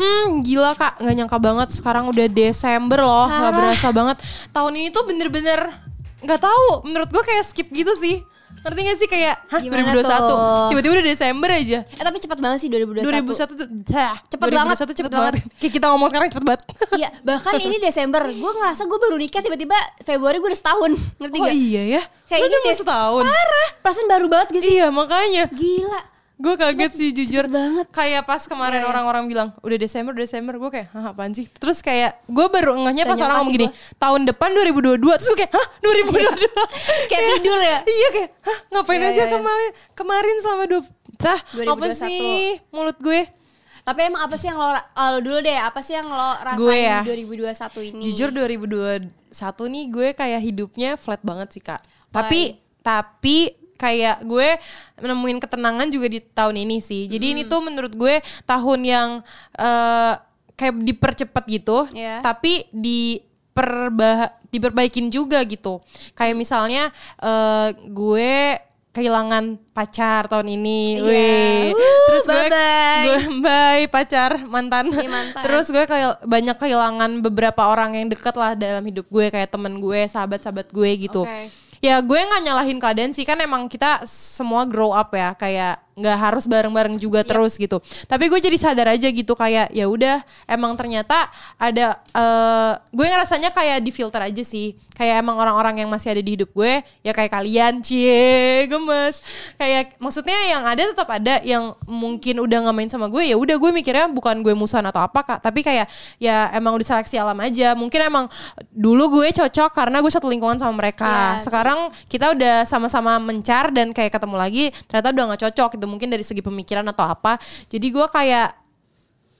Hmm gila kak nggak nyangka banget sekarang udah Desember loh nggak berasa banget tahun ini tuh bener-bener nggak tahu menurut gue kayak skip gitu sih ngerti gak sih kayak hah Gimana 2021 tuh? tiba-tiba udah Desember aja Eh tapi cepat banget sih 2021. 2021 tuh dah, Cepet 2021 banget, cepet, cepet banget. Kayak kita ngomong sekarang cepet banget. Iya, bahkan ini Desember, gue ngerasa gue baru nikah tiba-tiba Februari gue udah setahun, ngerti oh gak? iya ya. Kayak Lu ini udah setahun. Parah, perasaan baru banget gak sih? Iya makanya. Gila. Gue kaget sih jujur banget. Kayak pas kemarin Iya, iya. orang-orang bilang udah Desember, udah Desember gue kayak hah apaan sih? Terus kayak gue baru ngehnya pas orang ngomong gini tahun depan 2022 terus gue kayak hah 2022 Kayak tidur ya? Iya kayak hah ngapain Iya, aja kemarin kemarin selama dua tah apa 2021. sih mulut gue Tapi emang apa sih yang lo, ah, lo dulu deh, apa sih yang lo rasain Gue ya. di 2021 ini? Jujur 2021 nih gue kayak hidupnya flat banget sih kak. Tapi tapi kayak gue nemuin ketenangan juga di tahun ini sih. Jadi ini Hmm. tuh menurut gue tahun yang eh, kayak dipercepat gitu. Iya. Tapi di diperbaikin juga gitu. Kayak misalnya eh, gue kehilangan pacar tahun ini. Iya. Wih. Wuh, Terus gue gue bye pacar mantan. Iya, mantan. Terus gue kayak banyak kehilangan beberapa orang yang deket lah dalam hidup gue kayak temen gue, sahabat-sahabat gue gitu. Oke. Ya gue nggak nyalahin keadaan sih. Kan emang kita semua grow up ya. Kayak nggak harus bareng-bareng juga terus gitu. Tapi gue jadi sadar aja gitu kayak ya udah emang ternyata ada eh gue ngerasanya kayak di filter aja sih. Kayak emang orang-orang yang masih ada di hidup gue ya kayak kalian cie gemes. Kayak maksudnya yang ada tetap ada yang mungkin udah nggak main sama gue ya udah gue mikirnya bukan gue musuhan atau apa kak. Tapi kayak ya emang udah seleksi alam aja. Mungkin emang dulu gue cocok karena gue satu lingkungan sama mereka. Iya, Sekarang kita udah sama-sama mencar dan kayak ketemu lagi ternyata udah nggak cocok gitu mungkin dari segi pemikiran atau apa. Jadi gue kayak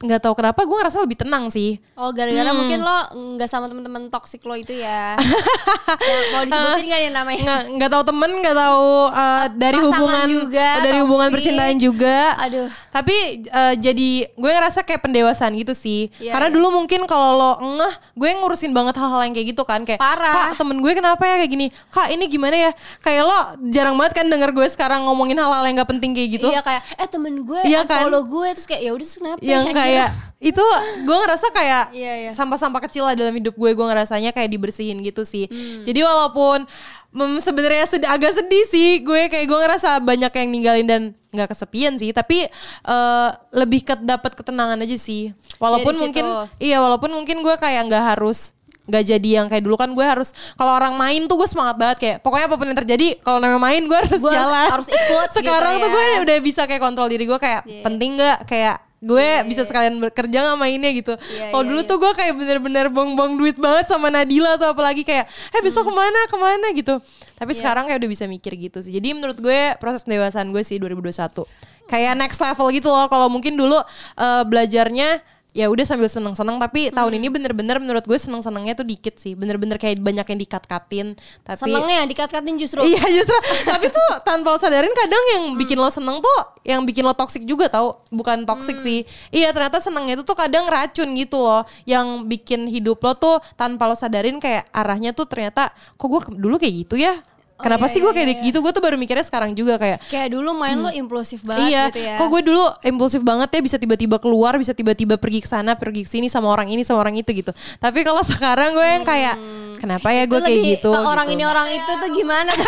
nggak tahu kenapa gue ngerasa lebih tenang sih. Oh gara-gara Hmm. mungkin lo nggak sama temen-temen toksik lo itu ya. Yang mau disebutin nggak nih namanya? nggak nggak tahu temen nggak tahu uh, dari Pasangan hubungan juga, dari hubungan toksik. percintaan juga Aduh. tapi uh, jadi gue ngerasa kayak pendewasaan gitu sih Iya, karena iya. dulu mungkin kalau lo ngeh gue ngurusin banget hal-hal yang kayak gitu kan kayak Parah. kak temen gue kenapa ya kayak gini kak ini gimana ya kayak lo jarang banget kan denger gue sekarang ngomongin hal-hal yang gak penting kayak gitu Iya kayak eh temen gue Iya kan? gue terus kayak ya udah kenapa yang anjir? Kayak itu gue ngerasa kayak Iya, iya. sampah-sampah kecil lah dalam hidup gue gue ngerasanya kayak dibersihin gitu sih Hmm. jadi walaupun mm, sebenarnya sed- agak sedih sih gue kayak gue ngerasa banyak yang ninggalin dan nggak kesepian sih tapi eh, lebih ke dapat ketenangan aja sih walaupun Dari mungkin iya walaupun mungkin gue kayak nggak harus nggak jadi yang kayak dulu kan gue harus kalau orang main tuh gue semangat banget kayak pokoknya apa pun yang terjadi kalau namanya main gue harus harus- jalan harus ikut gitu sekarang tuh ya. gue udah bisa kayak kontrol diri gue kayak Iya. penting nggak kayak gue bisa sekalian bekerja nggak mainnya gitu. Iya, Kalau iya, dulu iya. tuh gue kayak bener-bener bong-bong duit banget sama Nadila atau apalagi kayak, eh besok Hmm. ke mana ke mana gitu. Tapi Iya. sekarang kayak udah bisa mikir gitu sih. Jadi menurut gue proses pendewasaan gue sih 2021 kayak next level gitu loh. Kalau mungkin dulu eh, belajarnya ya udah sambil seneng-seneng tapi tahun Hmm. ini bener-bener menurut gue seneng-senengnya tuh dikit sih. Bener-bener kayak banyak yang dikat-katin tapi senengnya dikat-katin justru. Iya justru. Tapi tuh tanpa lo sadarin kadang yang bikin lo seneng tuh Yang bikin lo toxic juga tau. Bukan toxic sih. Iya ternyata senengnya itu tuh kadang racun gitu loh. Yang bikin hidup lo tuh Tanpa lo sadarin kayak arahnya tuh ternyata Kok gue dulu kayak gitu ya Kenapa iya, sih gue iya, kayak iya. gitu Gue tuh baru mikirnya sekarang juga kayak Kayak dulu main lo impulsif banget iya, gitu ya. kok gue dulu impulsif banget ya bisa tiba-tiba keluar, bisa tiba-tiba pergi ke sana, pergi ke sini sama orang ini sama orang itu gitu. Tapi kalau sekarang gue yang kayak kenapa ya gue kayak lebih gitu? ke orang gitu. ini orang itu tuh gimana?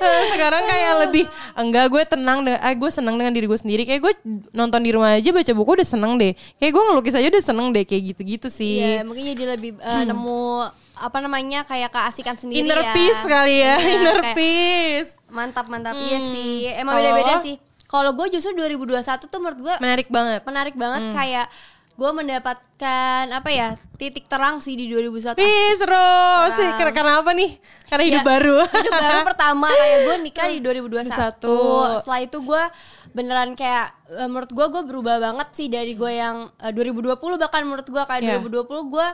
Eh, sekarang kayak lebih enggak gue tenang dengan eh, gue seneng dengan diri gue sendiri kayak gue nonton di rumah aja baca buku udah seneng deh kayak gue ngelukis aja udah seneng deh kayak gitu-gitu sih Iya, mungkin jadi lebih eh, nemu apa namanya kayak keasikan sendiri inner ya. peace kali ya Iya, inner kayak peace Mantap mantap iya sih. Emang Kalau beda-beda lo? sih. Kalau gue justru 2021 tuh menurut gue menarik banget menarik banget kayak gue mendapatkan apa ya titik terang sih di 2021 Ih seru sih karena, karena apa nih karena hidup Ya, baru hidup baru pertama kayak gue nikah di 2021 Satu. setelah itu gue beneran kayak eh, menurut gue gue berubah banget sih dari gue yang eh, 2020 bahkan menurut gue kayak Iya. 2020 gue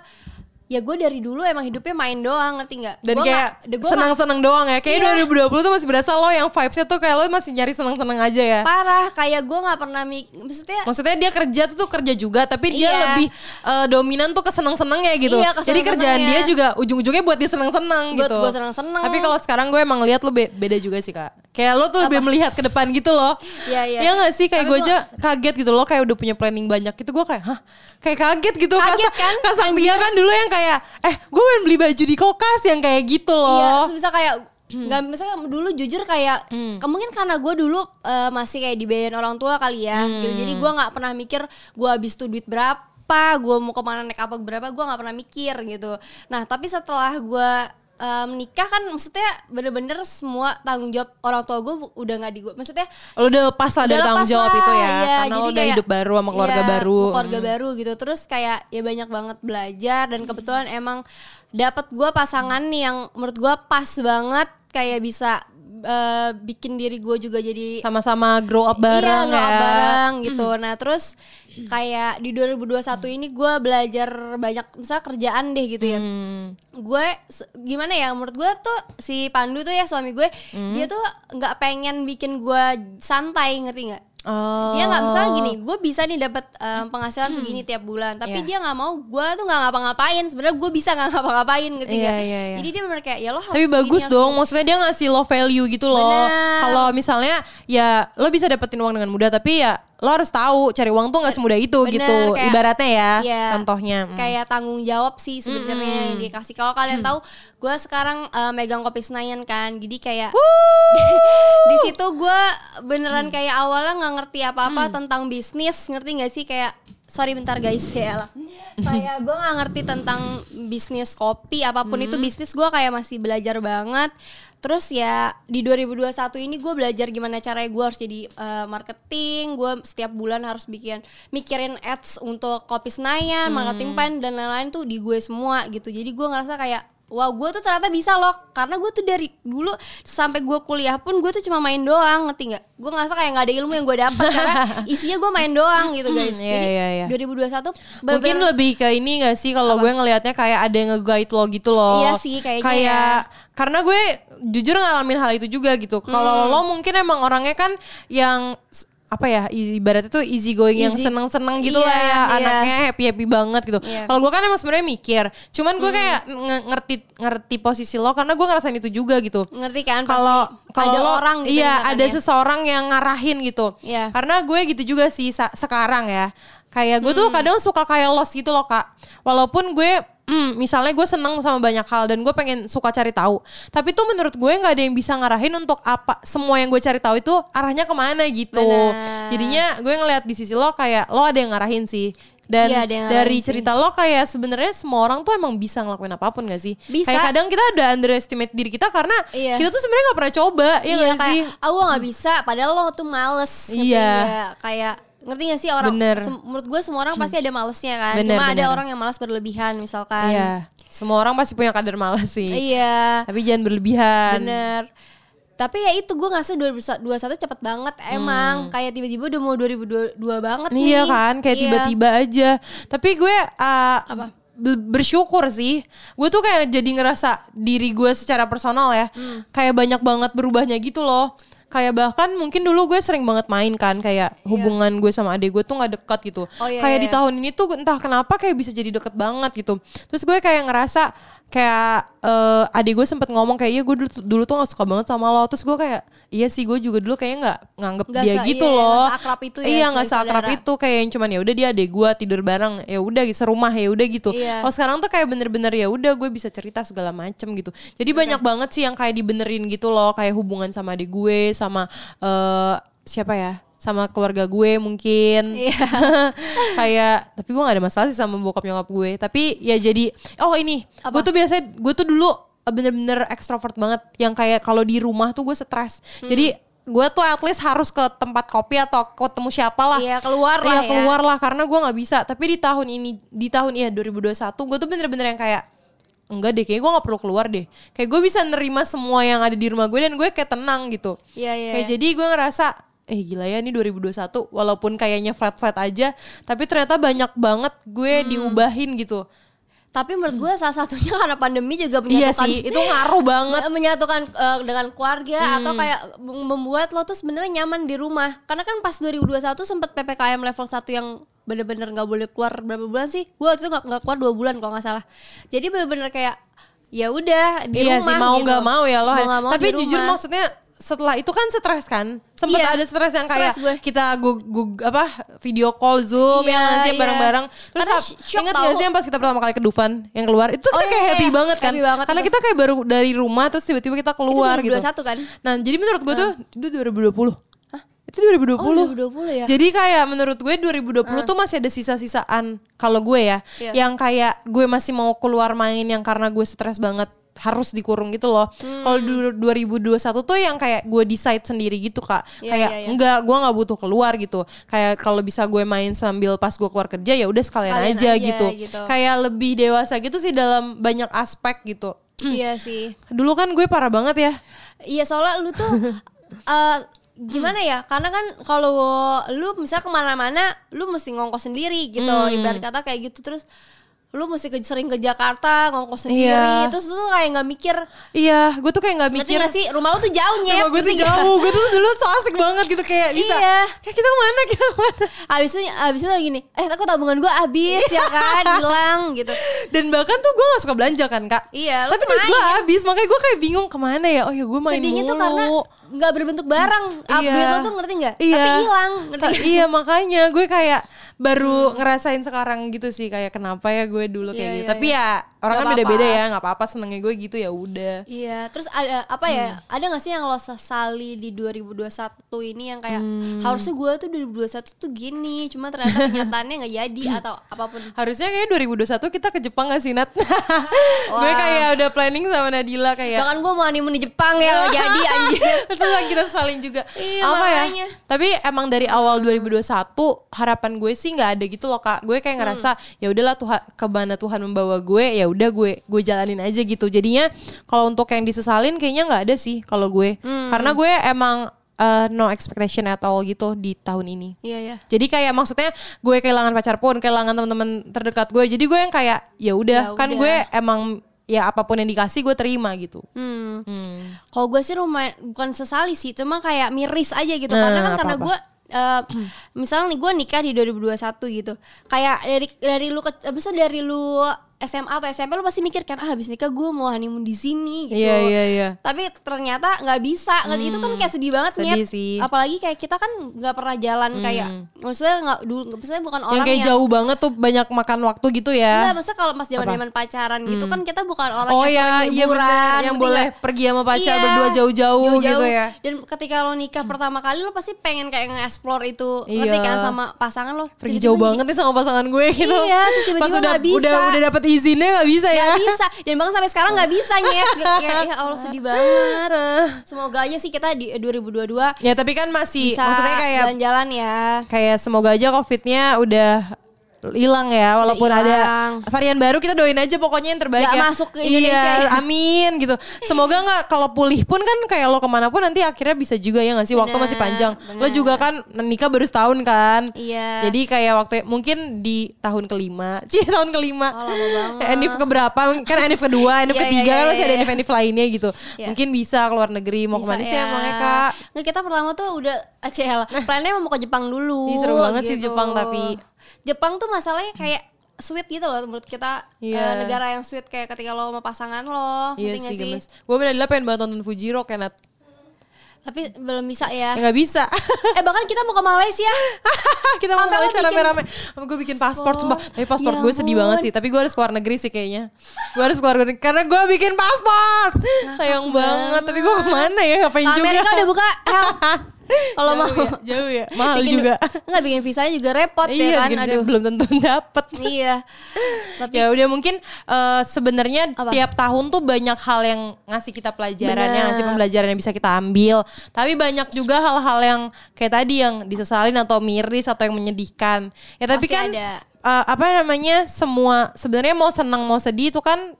ya gue dari dulu emang hidupnya main doang ngerti nggak dan Gua kayak senang-senang doang ya kayak Iya. 2020 tuh masih berasa lo yang vibesnya tuh kayak lo masih nyari senang-senang aja ya parah kayak gue nggak pernah mik maksudnya Maksudnya dia kerja tuh tuh kerja juga tapi dia Iya. lebih eh, dominan tuh ke seneng-seneng ya gitu. Iya, Jadi kerjaan keseneng-senengnya. dia juga ujung-ujungnya buat dia seneng-seneng Buat gitu. gua seneng-seneng. Tapi kalau sekarang gue emang lihat lo be- beda juga sih kak. Kayak lo tuh lebih melihat ke depan gitu loh. Iya, iya. Iya gak sih? Kayak gue aja kaget gitu loh. Kayak udah punya planning banyak gitu. Gue kayak, hah? Kayak kaget gitu. Kaget kan? Kak Saktia kan dulu yang kayak, eh gue pengen beli baju di kokas yang kayak gitu loh. Iya, bisa kayak nggak misalnya dulu jujur kayak Hmm. mungkin karena gue dulu eh, masih kayak dibayarin orang tua kali ya gitu. jadi Hmm. gue nggak pernah mikir gue habis tuh duit berapa gue mau ke mana naik apa berapa gue nggak pernah mikir gitu nah tapi setelah gue eh, menikah kan maksudnya bener-bener semua tanggung jawab orang tua gue udah nggak di gue maksudnya Lo udah lepas lah dari Udah tanggung jawab lah, itu ya. iya. Karena Jadi lo udah kayak- hidup baru sama keluarga iya, baru. keluarga baru gitu terus kayak ya banyak banget belajar dan kebetulan emang dapat gue pasangan nih yang menurut gue pas banget kayak bisa eh, bikin diri gue juga jadi Sama-sama grow up bareng iya, grow up ya. bareng gitu. Nah terus kayak di 2021 ini gue belajar banyak misalnya kerjaan deh gitu ya. Hmm. gue gimana ya menurut gue tuh si Pandu tuh ya suami gue dia tuh nggak pengen bikin gue santai ngerti nggak Oh. dia nggak misalnya gini gue bisa nih dapat um, penghasilan segini tiap bulan tapi Iya. dia nggak mau gue tuh nggak ngapa-ngapain sebenarnya gue bisa nggak ngapa-ngapain ngerti Iya, nggak? iya, iya. jadi dia benar kayak ya lo harus Tapi bagus harus dong, gini. maksudnya dia ngasih lo value gitu loh. Kalau misalnya ya lo bisa dapetin uang dengan mudah, tapi ya lo harus tahu cari uang tuh nggak semudah itu Bener, gitu. kayak- Ibaratnya ya, Iya, contohnya. Mm. kayak tanggung jawab sih sebenarnya yang dikasih. Kalau kalian tahu gue sekarang uh, megang kopi Senayan kan jadi kayak di situ gue beneran kayak awalnya nggak ngerti apa-apa tentang bisnis ngerti nggak sih? Kayak sorry bentar guys ya lah. Kayak gue nggak ngerti tentang bisnis kopi apa pun itu bisnis gue kayak masih belajar banget terus ya di 2021 ini gue belajar gimana caranya gue harus jadi uh, marketing gue setiap bulan harus bikin mikirin ads untuk kopi Senayan marketing plan dan lain-lain tuh di gue semua gitu jadi gue ngerasa kayak Wow, gue tuh ternyata bisa loh, karena gue tuh dari dulu sampai gue kuliah pun gue tuh cuma main doang, ngerti nggak? Gue ngerasa kayak nggak ada ilmu yang gue dapet karena isinya gue main doang gitu guys. iya, Jadi iya, iya. 2021 Mungkin bener-bener- lebih ke ini gak sih kalau gue ngelihatnya kayak ada yang nge-guide lo gitu loh. Iya sih, kayaknya Kayak karena gue jujur ngalamin hal itu juga gitu. Kalau Hmm. lo mungkin emang orangnya kan yang apa ya ibaratnya tuh easy going yang Easy. seneng-seneng gitu Iya, lah ya iya. anaknya happy happy banget gitu. Hmm. Kalau gue kan emang sebenarnya mikir, cuman gue kayak nge- ngerti ngerti posisi lo karena gue ngerasain itu juga gitu. ngerti kan Kalau kalau orang gitu iya ada ya. seseorang yang ngarahin gitu. Iya. Karena gue gitu juga sih sekarang ya. Kayak gue Hmm. tuh kadang suka kayak lost gitu loh kak. Walaupun gue hmm, misalnya gue seneng sama banyak hal dan gue pengen suka cari tahu. Tapi tuh menurut gue nggak ada yang bisa ngarahin untuk apa semua yang gue cari tahu itu arahnya ke mana gitu. Benar. Jadinya gue ngeliat di sisi lo kayak lo ada yang ngarahin sih. Dan Iya, ada dari ngarahin sih. cerita lo kayak sebenarnya semua orang tuh emang bisa ngelakuin apa pun gak sih? Bisa. Kayak kadang kita udah underestimate diri kita karena Iya. kita tuh sebenarnya nggak pernah coba, ya iya nggak kayak sih? ah gue nggak bisa padahal lo tuh males Iya. kayak ngerti gak sih orang Bener. menurut gue semua orang pasti ada malesnya kan Bener, cuma ada bener. orang yang malas berlebihan misalkan Iya. Semua orang pasti punya kadar malas sih. iya Tapi jangan berlebihan. Bener. Tapi ya itu gue ngerasa 2021 cepet banget emang kayak tiba-tiba udah mau 2022 banget nih. Hmm. Iya kan, kayak Iya. tiba-tiba aja. Tapi gue uh, be- bersyukur sih. Gue tuh kayak jadi ngerasa diri gue secara personal ya, Hmm. kayak banyak banget berubahnya gitu loh. Kayak bahkan mungkin dulu gue sering banget main kan, kayak hubungan gue sama adik gue tuh nggak dekat gitu. Oh, iya, kayak iya, di iya. tahun ini tuh entah kenapa kayak bisa jadi deket banget gitu. Terus gue kayak ngerasa kayak eh, adik gue sempet ngomong kayak iya gue dulu, dulu tuh gak suka banget sama lo. Terus gue kayak iya sih gue juga dulu kayaknya nggak nganggep Nggak dia se- gitu iya, loh. nggak seakrab itu ya, Iya nggak seakrab itu kayak yang cuman ya udah dia adek gue tidur bareng ya udah gitu serumah ya udah gitu. Iya. Kalau sekarang tuh kayak bener-bener ya udah gue bisa cerita segala macem gitu. Jadi banyak banget sih yang kayak dibenerin gitu loh kayak hubungan sama adik gue sama eh siapa ya sama keluarga gue mungkin. Iya. kayak tapi gue gak ada masalah sih sama bokap nyokap gue. Tapi ya jadi oh ini gue tuh biasanya gue tuh dulu bener-bener ekstrovert banget. Yang kayak kalau di rumah tuh gue stres. Hmm. jadi gue tuh at least harus ke tempat kopi atau ketemu siapa lah. Iya, keluar lah Iya, ya. keluar lah karena gue nggak bisa. Tapi di tahun ini di tahun iya 2021 gue tuh bener-bener yang kayak enggak deh kayak gue nggak perlu keluar deh. Kayak gue bisa nerima semua yang ada di rumah gue dan gue kayak tenang gitu. Iya, iya. kayak jadi gue ngerasa eh gila ya ini 2021 walaupun kayaknya flat-flat aja tapi ternyata banyak banget gue Hmm. diubahin gitu Tapi menurut gue salah satunya karena pandemi juga iya menyatukan sih itu ngaruh banget menyatukan eh, dengan keluarga Hmm. atau kayak mem- membuat lo tuh sebenarnya nyaman di rumah. Karena kan pas 2021 sempat PPKM level 1 yang bener-bener nggak boleh keluar berapa bulan sih? Gue waktu itu nggak nggak keluar dua bulan kalau nggak salah. Jadi bener-bener kayak ya udah di iya rumah sih mau gitu. nggak mau ya lo Mau mau tapi jujur rumah. maksudnya setelah itu kan stres kan sempet Iya, ada stres yang kayak stres gue. kita gu, gu- apa video call zoom Iya, yang sih iya. bareng-bareng terus Karena tau. gak sih yang pas kita pertama kali ke Dufan yang keluar itu kita Oh, kayak iya, happy iya. banget kan Happy banget karena itu. kita kayak baru dari rumah terus tiba-tiba kita keluar itu gitu 2021 kan? nah jadi menurut gue tuh itu 2020 Hah? itu 2020 Oh, 2020 ya? jadi kayak menurut gue 2020 tuh masih ada sisa-sisaan kalau gue ya Iya. yang kayak gue masih mau keluar main yang karena gue stres banget harus dikurung gitu loh. Hmm. Kalau du- 2021 tuh yang kayak gue decide sendiri gitu kak. Iya, kayak iya, iya. enggak, gue nggak butuh keluar gitu. Kayak kalau bisa gue main sambil pas gue keluar kerja ya udah sekalian, Sekalian aja, aja gitu. gitu. Kayak lebih dewasa gitu sih dalam banyak aspek gitu. Iya sih. Dulu kan gue parah banget ya. Iya soalnya lu tuh eh, gimana ya? Karena kan kalau lu misal ke mana-mana, lu mesti ngongkos sendiri gitu. Hmm. Ibarat kata kayak gitu terus lu mesti ke, sering ke Jakarta ngongkos sendiri. Iya. Terus lu tuh kayak nggak mikir. Iya, gue tuh kayak nggak mikir. gak sih? Rumah lu tuh jauh nyet. Rumah gue tuh nggak? jauh, gue tuh dulu so asik banget gitu kayak bisa. Iya. Kayak kita ke mana, kita ke mana. Abis itu, abis itu gini, eh aku tabungan gue habis ya kan, hilang gitu. Dan bahkan tuh gue gak suka belanja kan kak Iya, Tapi duit gue habis Makanya gue kayak bingung ke mana ya Oh ya gue main Sedihnya mulu tuh karena nggak berbentuk barang. Iya. lo tuh ngerti nggak? Iya. Tapi hilang, ngerti? Iya makanya gue kayak Baru ngerasain sekarang gitu sih Kayak kenapa ya gue dulu kayak Iya, gitu iya, Tapi iya. ya orang kan beda-beda ya nggak apa-apa senengnya gue gitu ya udah Iya, terus ada apa ya? Hmm. Ada gak sih yang lo sesali di 2021 ini yang kayak Hmm. harusnya gue tuh 2021 tuh gini, cuma ternyata kenyataannya nggak jadi atau apa pun. Harusnya kayak 2021 kita ke Jepang gak sih Nat? gue kayak udah planning sama Nadila kayak Bahkan gue mau honeymoon di Jepang ya nggak jadi anjir. itu yang kita salin juga Iya, apa makanya. ya tapi emang dari awal 2021 harapan gue sih nggak ada gitu loh kak gue Hmm. kayak ngerasa ya udahlah Tuhan ke mana Tuhan membawa gue ya udah gue gue jalanin aja gitu jadinya kalau untuk yang disesalin kayaknya nggak ada sih kalau gue Hmm. karena gue emang uh, no expectation at all gitu di tahun ini Iya ya. jadi kayak maksudnya gue kehilangan pacar pun kehilangan teman-teman terdekat gue jadi gue yang kayak ya udah Ya kan udah. gue emang ya apa pun yang dikasih gue terima gitu Hmm. Hmm. Kalau gue sih rumah bukan sesali sih, cuma kayak miris aja gitu. Nah, karena kan karena apa-apa. gue eh, misalnya nih gue nikah di 2021 gitu. Kayak dari dari lu ke, bisa dari lu SMA atau SMP lu pasti mikir kan ah habis nikah gue mau honeymoon di sini gitu. Iya, iya, iya. Tapi ternyata nggak bisa. Nggak- Itu kan kayak sedih banget Sedih Nyet. sih. Apalagi kayak kita kan nggak pernah jalan kayak maksudnya nggak dulu maksudnya bukan orang yang kayak jauh banget tuh banyak makan waktu gitu Enggak, ya. maksudnya kalau pas zaman-zaman pacaran gitu kan kita bukan orang Oh yang ya, sering iya liburan, benar. Yang boleh nggak? pergi sama pacar Iya, berdua jauh-jauh gitu ya. Dan ketika lo nikah pertama kali lo pasti pengen kayak nge-explore itu, Iya. ngerti kan sama pasangan lo. Pergi jauh banget nih sama pasangan gue gitu. Iya, terus tiba-tiba Pas udah bisa. udah udah dapat izinnya nggak bisa ya. Gak bisa. Dan bahkan sampai sekarang gak bisa nyet Kayak ya Allah sedih banget. Semoga aja sih kita di 2022 ya tapi kan masih Bisa maksudnya kayak jalan-jalan ya. kayak semoga aja covidnya udah hilang ya walaupun hilang. ada varian baru kita doain aja pokoknya yang terbaik Nggak ya masuk ke Indonesia Iya, ya. amin gitu semoga nggak kalau pulih pun kan kayak lo ke mana pun nanti akhirnya bisa juga ya nggak sih waktu masih panjang lo bener. juga kan nikah baru setahun kan Iya Jadi kayak waktu mungkin di tahun kelima, cie tahun kelima, Oh, lama enif keberapa? Kan enif kedua, enif Iya, ketiga iya, kan iya, masih ada iya. enif-enif lainnya gitu. Iya. Mungkin bisa keluar negeri mau Bisa ke mana sih ya. emangnya kak? Nggak kita pertama tuh udah ACL Plannya mau ke Jepang dulu Ih, seru banget sih gitu. Jepang, tapi- Jepang tuh masalahnya kayak sweet gitu loh menurut kita Iya. eh, negara yang sweet kayak ketika lo sama pasangan lo Iya nggak sih gemes. Gue bener pengen banget nonton Fuji Rock ya Nat. tapi belum bisa ya Ya nggak bisa. eh bahkan kita mau ke Malaysia Kita mau lo Malaysia rame-rame. Gue bikin paspor sumpah. Tapi paspor Ya gue sedih banget sih. Tapi gue harus keluar negeri sih kayaknya. Gue harus keluar negeri karena gue bikin paspor. Sayang banget. Tapi gue ke mana ya? Ngapain juga? Amerika udah buka. kalau mau ya, jauh ya. Mahal bikin, juga. nggak bikin visanya juga repot iya, ya kan bikin aduh belum tentu dapet. iya tapi ya udah mungkin eh, sebenarnya tiap tahun tuh banyak hal yang ngasih kita pelajaran Bener. yang ngasih pembelajaran yang bisa kita ambil tapi banyak juga hal-hal yang kayak tadi yang disesalin atau miris atau yang menyedihkan ya tapi Pasti kan ada. eh, apa namanya semua sebenarnya mau senang mau sedih itu kan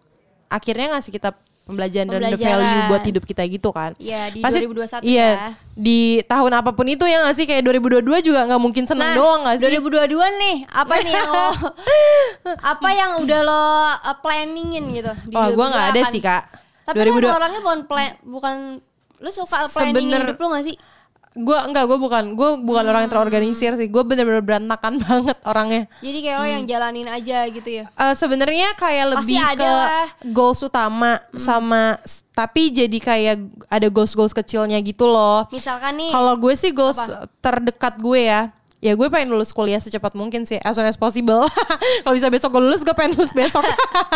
akhirnya ngasih kita pembelajaran, dan the Pembelajaran. value buat hidup kita gitu kan Iya, di Pasti- 2021 iya, ya. di tahun apa pun itu ya nggak sih kayak 2022 juga nggak mungkin seneng Nah, doang nggak sih 2022 nih, apa nih yang lo apa yang udah lo uh, planningin gitu di Wah, gue nggak ada 2022? sih kak. Tapi kan orangnya bukan plan, bukan lu suka planning Sebener- hidup lo gak sih? Gue enggak, gue bukan, gue bukan orang yang terorganisir sih. Gue bener-bener berantakan banget orangnya. Jadi kayak lo yang jalanin aja gitu ya. Eh Sebenarnya kayak Pasti lebih ada ke lah. goals utama sama, tapi jadi kayak ada goals goals kecilnya gitu loh Misalkan nih kalau gue sih goals terdekat gue ya ya gue pengen lulus kuliah secepat mungkin sih as soon as possible. Kalau bisa besok gue lulus gue pengen lulus besok.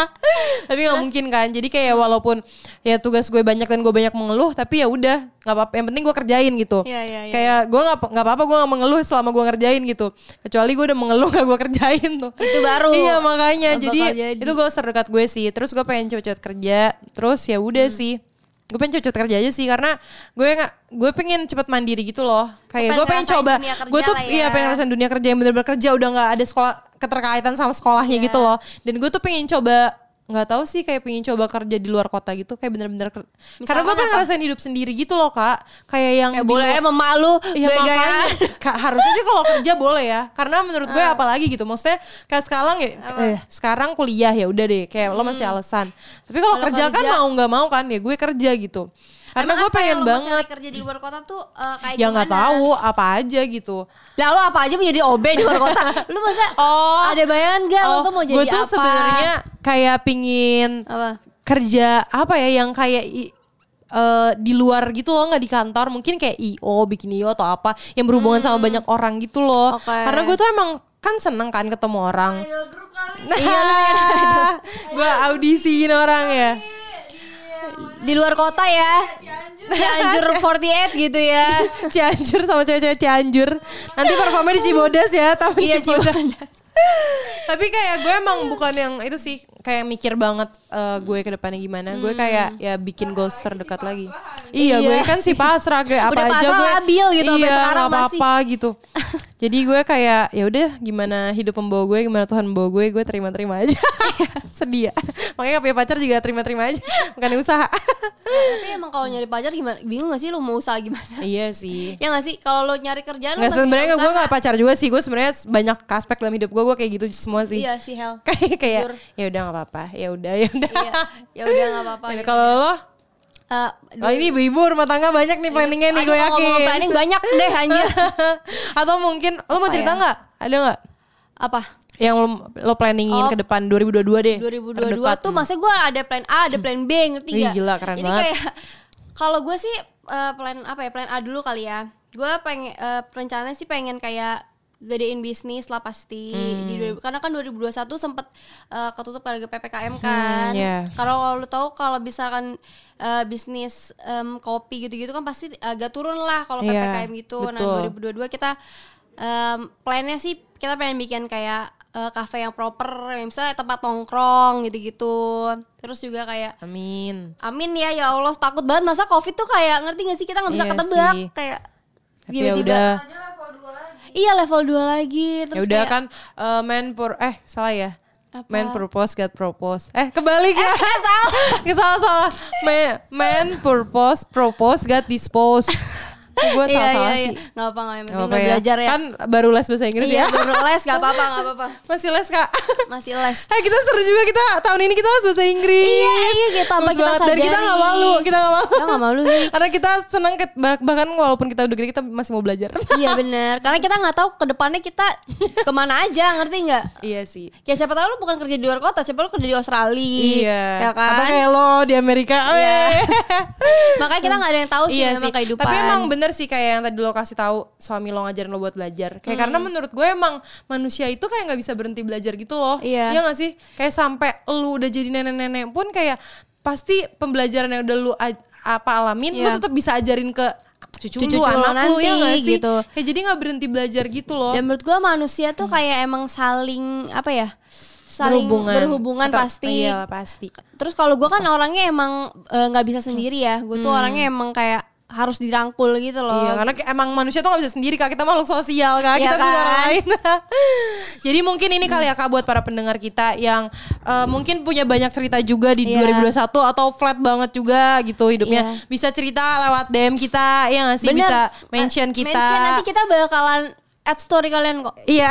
Tapi nggak mungkin kan. Jadi kayak walaupun ya tugas gue banyak dan gue banyak mengeluh tapi ya udah nggak apa-apa. Yang penting gue kerjain gitu. Iya, iya, iya. kayak gue nggak nggak apa-apa gue nggak mengeluh selama gue ngerjain gitu. Kecuali gue udah mengeluh gak gue kerjain tuh. Itu baru. Iya makanya. Jadi, jadi. itu goals terdekat gue sih. Terus gue pengen cepet-cepet kerja. Terus ya udah Hmm. sih gue pengen cepet-cepet kerja aja sih karena gue nggak gue pengen cepet mandiri gitu loh kayak gue pengen coba gue tuh lah ya. iya pengen ngerasain dunia kerja yang bener-bener kerja udah nggak ada sekolah keterkaitan sama sekolahnya Iya. gitu loh dan gue tuh pengen coba nggak tahu sih kayak pengen coba kerja di luar kota gitu kayak bener-bener karena gue apa? ngerasain hidup sendiri gitu loh kak. Kayak yang Ya di boleh luar- emang malu Iya gaya-gayaan. makanya. Kak, harusnya sih kalau kerja boleh ya karena menurut gue apalagi gitu maksudnya kayak sekarang ya eh, sekarang kuliah ya udah deh kayak lo masih alasan. Tapi kalau Kalau kerja, kan kerja- mau nggak mau kan ya gue kerja gitu karena gue pengen banget cari kerja di luar kota tuh eh, kayak ya nggak tahu apa aja gitu Lah lu apa aja mau jadi OB di luar kota? Lu masa Oh. ada bayangan gak lu tuh mau jadi gue tuh apa? sebenarnya kayak pingin apa? kerja apa ya yang kayak i- eh, di luar gitu loh nggak di kantor mungkin kayak io bikin io atau apa yang berhubungan sama banyak orang gitu loh Hmm. Oke. karena gue tuh emang kan seneng kan ketemu orang Iya, lu ya. gue audisiin orang ya Di luar kota ya. Cianjur 48 gitu ya. Cianjur sama cewek-cewek Cianjur nanti performnya di Cibodas ya taman Iya, Cibodas. tapi kayak gue emang bukan yang itu sih kayak mikir banget eh, gue ke depannya gimana. Gue kayak ya bikin goals terdekat lagi. Iya, Hmm. Iya gue kan si pasrah kayak apa Udah aja pasrah gue. labil gitu, sampai iya sekarang nggak apa-apa gitu. Jadi gue kayak ya udah gimana hidup membawa gue gimana Tuhan membawa gue gue terima-terima aja. Sedih ya. Makanya gak punya pacar juga terima-terima aja bukan usaha. Tapi emang kalau nyari pacar gimana? Bingung gak sih lu mau usaha gimana? iya sih. Ya gak sih? Kalau lu nyari kerjaan lu pasti sebenarnya gue gak pacar juga sih gue sebenarnya banyak aspek dalam hidup gue gue kayak gitu semua sih. Iya sih Hel. kayak kayak ya udah nggak apa-apa ya udah ya udah Iya. Ya udah gak apa-apa. Gitu. kalau lo Eh, oh ini ibu-ibu rumah tangga banyak nih planningnya nih gue yakin planning banyak deh anjir. atau mungkin lo mau cerita ya? nggak ada nggak Apa? yang lo, lo planningin Oh. ke depan 2022 deh 2022 Terdekat. tuh maksudnya gue ada plan A, ada plan B, ngerti gak? gila, keren Jadi banget. kayak kalau gue sih eh, plan apa ya? Plan A dulu kali ya. Gue pengen eh, rencananya sih pengen kayak gedein bisnis lah pasti Hmm. di 2000 karena kan 2021 sempet eh, ketutup gara PPKM kan. iya. Kalau lu tahu kalau misalkan eh, bisnis em, kopi gitu-gitu kan pasti agak turun lah kalau Iya, PPKM gitu. Nah, betul. 2022 kita em, plannya sih kita pengen bikin kayak cafe yang proper, misalnya tempat nongkrong gitu-gitu. Terus juga kayak amin Amin ya ya Allah takut banget masa covid tuh kayak ngerti gak sih kita nggak bisa Iya ketebak sih. kayak ya tiba-tiba iya level 2 lagi ya terus udah kayak, kan eh, man pur eh salah ya. Apa? Man purpose God propose. Eh kebalik. Ya eh, salah. Salah salah. Man, man purpose propose God dispose Gue salah iya salah iya sih. Iya nggak apa nggak yang penting apa udah belajar ya. Kan baru les bahasa Inggris iya ya. baru les. Nggak apa-apa nggak apa-apa. Masih les kak. Masih les. Eh kita seru juga. Kita tahun ini kita les bahasa Inggris. Iya, iya, kita apa kita banget. Dan kita sadari. gak malu Kita gak malu. Kita nggak malu sih Karena kita senang Bahkan walaupun kita udah gede Kita masih mau belajar. Iya bener. Karena kita nggak tahu ke depannya kita ke mana aja ngerti nggak? Iya sih. Ya siapa tahu lu bukan kerja di luar kota siapa lu kerja di Australia Iya. ya kan? Atau kayak lo di Amerika. Iya. Makanya kita nggak ada yang tahu sih iya memang sih. kehidupan. Tapi emang bener sih kayak yang tadi lo kasih tahu suami lo ngajarin lo buat belajar. Kayak karena menurut gue emang manusia itu kayak nggak bisa berhenti belajar gitu loh. Iya. Iya gak sih? Kayak sampai lo udah jadi nenek-nenek pun kayak pasti pembelajaran yang udah lo apa alamin lo Iya. tetap bisa ajarin ke cucu, Cucu lu, lu anak lu ya nanti, gak sih? gitu. Kayak jadi nggak berhenti belajar gitu loh. Dan menurut gue manusia tuh kayak emang saling apa ya? Saling berhubungan, Ter- pasti. Iya pasti. Terus kalau gue kan orangnya emang eh, nggak bisa sendiri ya. Gue tuh orangnya emang kayak harus dirangkul gitu loh. Iya karena emang manusia tuh gak bisa sendiri kak Kita makhluk sosial kak Iya Kita kan? orang lain Jadi mungkin ini kali ya kak Buat para pendengar kita Yang eh, mungkin punya banyak cerita juga Di Iya. 2021 Atau flat banget juga gitu hidupnya Iya. Bisa cerita lewat DM kita Ya gak sih Bener. Bisa mention kita Mention nanti kita bakalan add story kalian kok. Iya.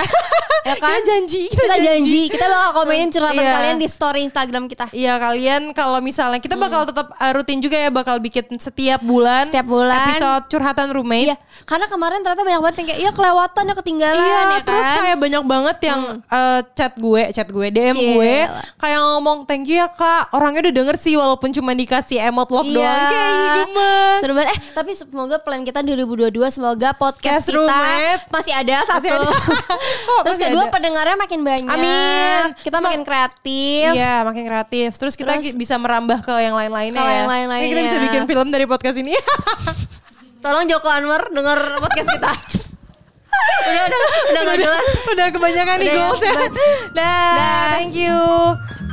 Ya kan? kita janji, kita, Kita janji, kita bakal komenin curhatan Iya. kalian di story Instagram kita. Iya kalian kalau misalnya kita bakal tetap uh, rutin juga ya bakal bikin setiap bulan Setiap bulan. episode curhatan roommate. Iya, karena kemarin ternyata banyak banget yang kayak iya kelewatan ya ketinggalan Iya, ya terus kan. kayak banyak banget yang eh, chat gue, chat gue, DM gue, Cila. kayak ngomong thank you ya kak, orangnya udah denger sih walaupun cuma dikasih emot love Iya. doang, kayak "Ih, gemes. Seru banget. Eh, tapi semoga plan kita 2022 semoga podcast Cast kita roommate. masih ada satu. Masih ada. Kok Terus kedua ada? pendengarnya makin banyak. Amin. Kita makin kreatif. Iya, makin kreatif. Terus kita Terus- bisa merambah ke yang lain-lainnya Ke ya. yang lain-lainnya. Kita bisa bikin film dari podcast ini. Tolong Joko Anwar denger podcast kita. udah udah udah gak jelas. Udah kebanyakan nih Udah ya, goals ya. Dah. thank you.